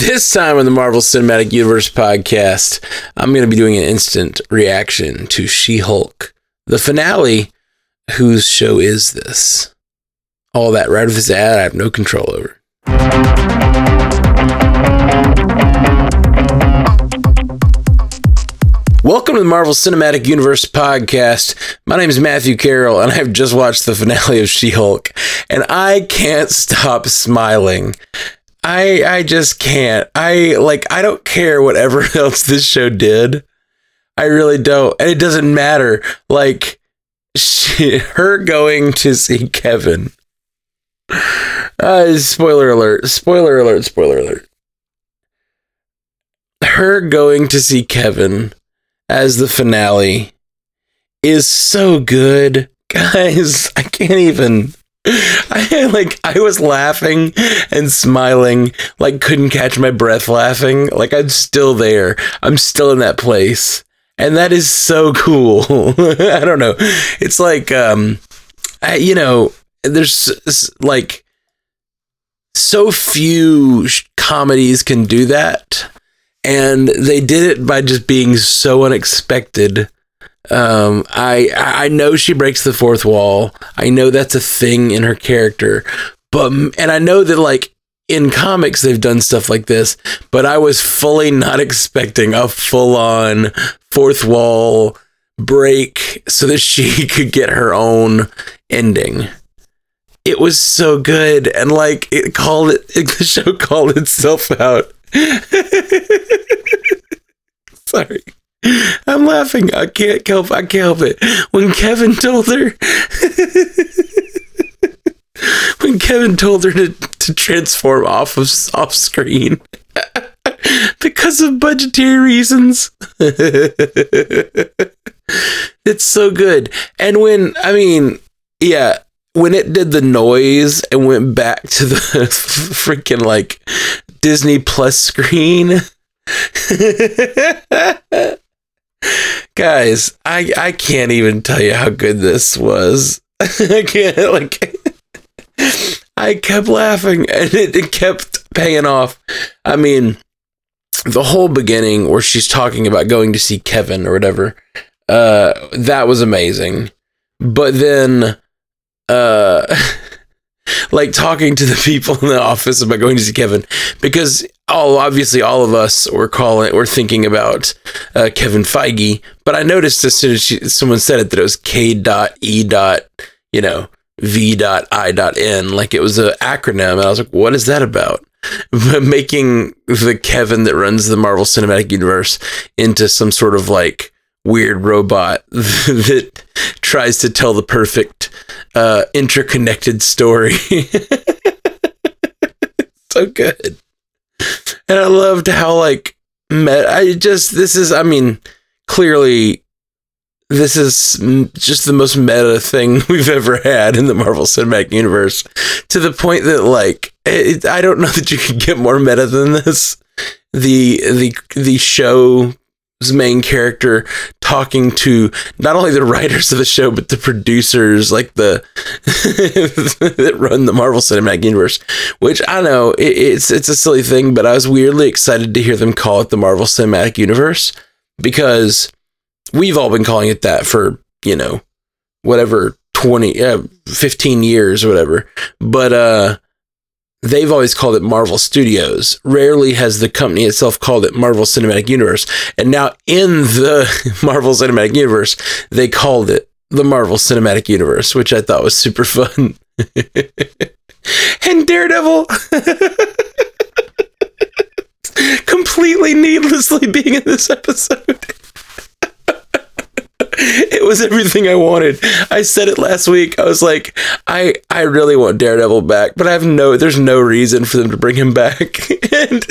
This time on the Marvel Cinematic Universe podcast, I'm going to be doing an instant reaction to She Hulk, the finale. Whose show is this? All that right of this ad, I have no control over. Welcome to the Marvel Cinematic Universe podcast. My name is Matthew Carroll, and I've just watched the finale of She Hulk, and I can't stop smiling. I I just can't. I like I don't care whatever else this show did. I really don't. And it doesn't matter. Like she, her going to see Kevin. Uh, spoiler alert. Spoiler alert. Spoiler alert. Her going to see Kevin as the finale is so good. Guys, I can't even I like I was laughing and smiling, like couldn't catch my breath laughing. Like I'm still there. I'm still in that place. And that is so cool. I don't know. It's like um I, you know, there's like so few comedies can do that and they did it by just being so unexpected um, I I know she breaks the fourth wall. I know that's a thing in her character, but and I know that like in comics they've done stuff like this, but I was fully not expecting a full on fourth wall break so that she could get her own ending. It was so good, and like it called it, it the show called itself out. Sorry. I'm laughing. I can't help. I can't help it. When Kevin told her, when Kevin told her to, to transform off of off screen because of budgetary reasons, it's so good. And when I mean, yeah, when it did the noise and went back to the freaking like Disney Plus screen. Guys, I I can't even tell you how good this was. I can't like I kept laughing and it, it kept paying off. I mean, the whole beginning where she's talking about going to see Kevin or whatever, uh, that was amazing. But then, uh, like talking to the people in the office about going to see Kevin because all obviously all of us were calling we're thinking about uh, Kevin Feige, but I noticed as soon as she, someone said it that it was K dot E dot you know V dot I dot N like it was an acronym. And I was like, what is that about? Making the Kevin that runs the Marvel Cinematic Universe into some sort of like weird robot that tries to tell the perfect uh, interconnected story. so good. And I loved how like met I just this is I mean clearly this is just the most meta thing we've ever had in the Marvel Cinematic Universe to the point that like it, I don't know that you can get more meta than this. The the the show main character talking to not only the writers of the show but the producers like the that run the Marvel Cinematic Universe which I know it, it's it's a silly thing but I was weirdly excited to hear them call it the Marvel Cinematic Universe because we've all been calling it that for you know whatever 20 uh, 15 years or whatever. But uh they've always called it Marvel Studios. Rarely has the company itself called it Marvel Cinematic Universe. And now in the Marvel Cinematic Universe, they called it the Marvel Cinematic Universe, which I thought was super fun. and Daredevil completely needlessly being in this episode. Was everything I wanted. I said it last week. I was like, I I really want Daredevil back, but I have no there's no reason for them to bring him back. and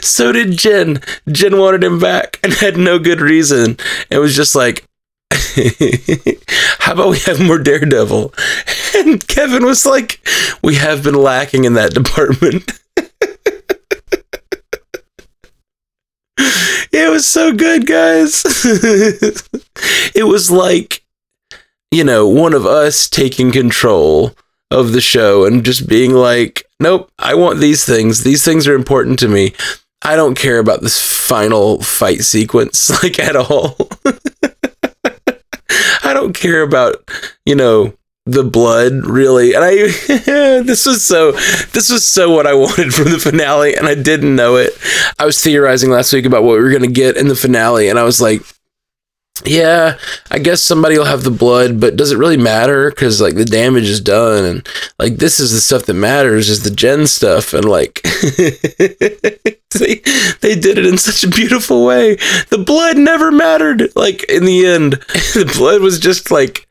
so did Jen. Jen wanted him back and had no good reason. It was just like how about we have more Daredevil? And Kevin was like, we have been lacking in that department. It was so good, guys. it was like, you know, one of us taking control of the show and just being like, nope, I want these things. These things are important to me. I don't care about this final fight sequence like at all. I don't care about, you know, the blood really. And I this was so this was so what I wanted from the finale and I didn't know it. I was theorizing last week about what we were going to get in the finale and I was like yeah, I guess somebody will have the blood, but does it really matter? Because like the damage is done, and like this is the stuff that matters is the Jen stuff, and like they they did it in such a beautiful way. The blood never mattered. Like in the end, the blood was just like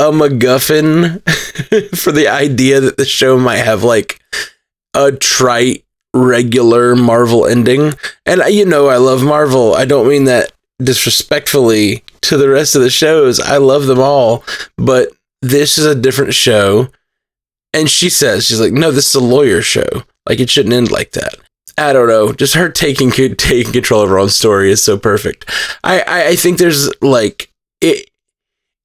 a MacGuffin for the idea that the show might have like a trite regular Marvel ending. And uh, you know, I love Marvel. I don't mean that disrespectfully to the rest of the shows. I love them all, but this is a different show. And she says, she's like, no, this is a lawyer show. Like it shouldn't end like that. I don't know. Just her taking taking control of her own story is so perfect. I, I, I think there's like it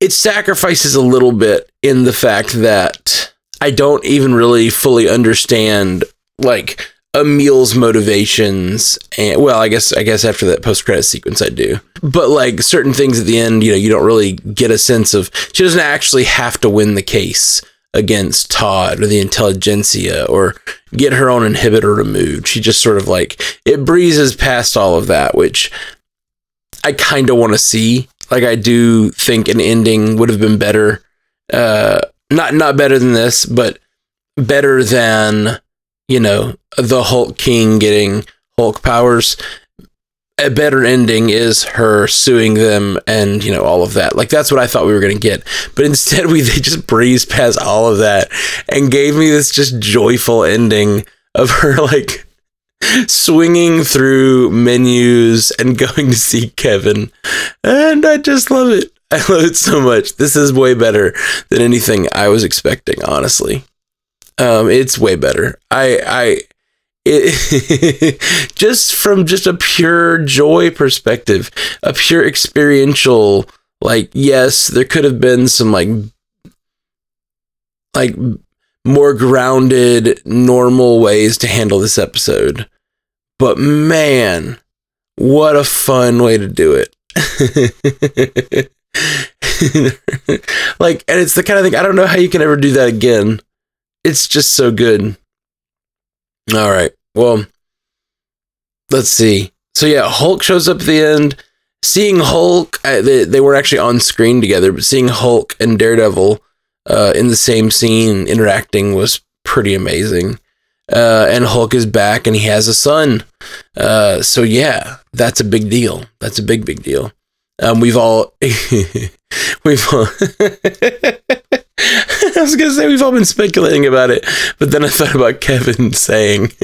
it sacrifices a little bit in the fact that I don't even really fully understand like Emil's motivations and well i guess i guess after that post-credit sequence i do. But like certain things at the end you know you don't really get a sense of she doesn't actually have to win the case against todd or the intelligentsia or get her own inhibitor removed. She just sort of like it breezes past all of that which i kind of want to see like i do think an ending would have been better uh not not better than this but better than you know, the HulkKing getting Hulk powers. A better ending is her suing them and, you know, all of that. Like that's what I thought we were to get. But instead we they just breezed past all of that and gave me this just joyful ending of her like swinging through menus and going to see Kevin. And I just love it. I love it so much. This is way better than anything I was expecting, honestly. Um, it's way better. I I it, just from just a pure joy perspective, a pure experiential like yes, there could have been some like like more grounded normal ways to handle this episode. But man, what a fun way to do it. like and it's the kind of thing I don't know how you can ever do that again it's just so good. All right. Well, let's see. So yeah, Hulk shows up at the end. Seeing Hulk, uh, they, they were actually on screen together, but seeing Hulk and Daredevil uh, in the same scene interacting was pretty amazing. Uh, and Hulk is back and he has a son. Uh, so yeah, that's a big deal. That's a big, big deal. Um, we've all, we've all, I was gonna say we've all been speculating about it, but then I thought about Kevin saying,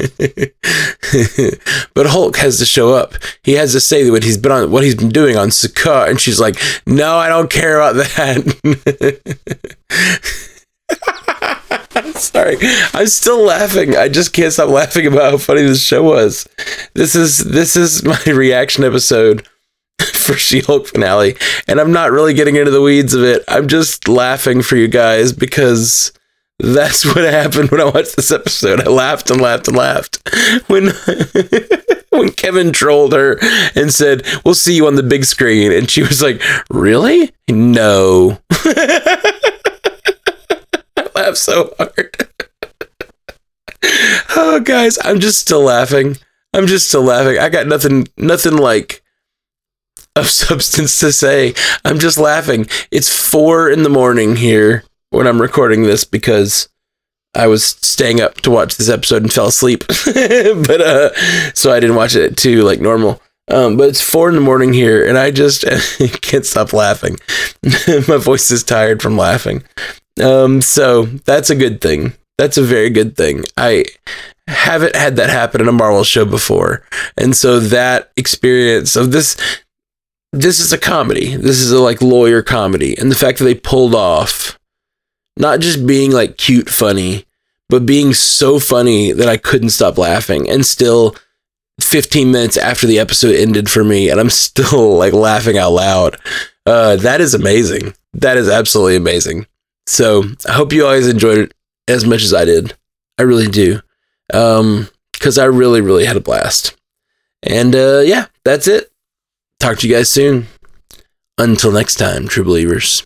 "But Hulk has to show up. He has to say what he's been on, what he's been doing on Sakaar." And she's like, "No, I don't care about that." Sorry, I'm still laughing. I just can't stop laughing about how funny this show was. This is this is my reaction episode for She-Hulk finale, and I'm not really getting into the weeds of it. I'm just laughing for you guys because that's what happened when I watched this episode. I laughed and laughed and laughed when when Kevin trolled her and said, "We'll see you on the big screen," and she was like, "Really? No." I laughed so hard. oh, guys, I'm just still laughing. I'm just still laughing. I got nothing, nothing like of substance to say. I'm just laughing. It's four in the morning here when I'm recording this because I was staying up to watch this episode and fell asleep. but uh so I didn't watch it too like normal. Um, but it's four in the morning here, and I just can't stop laughing. My voice is tired from laughing. Um, so that's a good thing. That's a very good thing. I haven't had that happen in a Marvel show before, and so that experience of this this is a comedy. This is a like lawyer comedy. And the fact that they pulled off not just being like cute funny, but being so funny that I couldn't stop laughing and still 15 minutes after the episode ended for me and I'm still like laughing out loud. Uh, that is amazing. That is absolutely amazing. So I hope you always enjoyed it as much as I did. I really do. Um, because I really, really had a blast. And uh, yeah, that's it. Talk to you guys soon. Until next time, true believers.